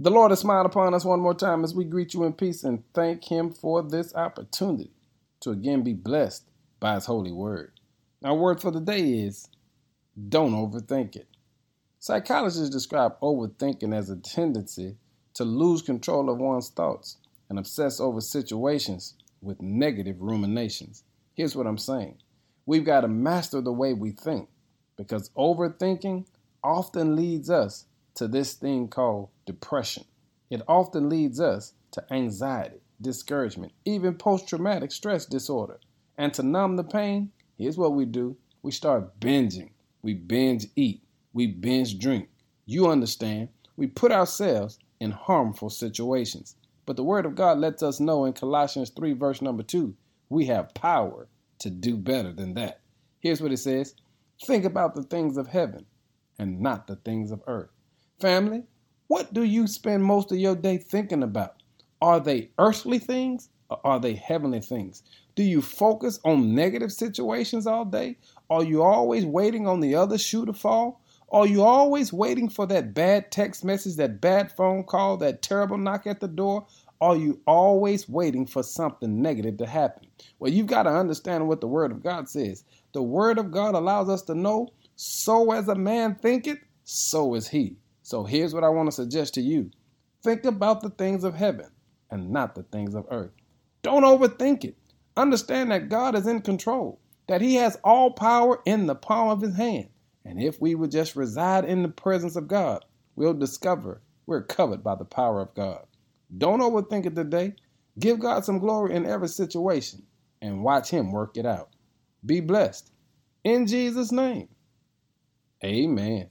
The Lord has smiled upon us one more time as we greet you in peace and thank Him for this opportunity to again be blessed by His holy word. Our word for the day is don't overthink it. Psychologists describe overthinking as a tendency to lose control of one's thoughts and obsess over situations with negative ruminations. Here's what I'm saying we've got to master the way we think because overthinking often leads us to this thing called depression. It often leads us to anxiety, discouragement, even post traumatic stress disorder. And to numb the pain, here's what we do we start binging. We binge eat. We binge drink. You understand. We put ourselves in harmful situations. But the Word of God lets us know in Colossians 3, verse number 2, we have power to do better than that. Here's what it says Think about the things of heaven and not the things of earth. Family, what do you spend most of your day thinking about? Are they earthly things or are they heavenly things? Do you focus on negative situations all day? Are you always waiting on the other shoe to fall? Are you always waiting for that bad text message, that bad phone call, that terrible knock at the door? Are you always waiting for something negative to happen? Well, you've got to understand what the Word of God says. The Word of God allows us to know, so as a man thinketh, so is he. So here's what I want to suggest to you think about the things of heaven and not the things of earth. Don't overthink it. Understand that God is in control, that He has all power in the palm of His hand. And if we would just reside in the presence of God, we'll discover we're covered by the power of God. Don't overthink it today. Give God some glory in every situation and watch Him work it out. Be blessed. In Jesus' name, amen.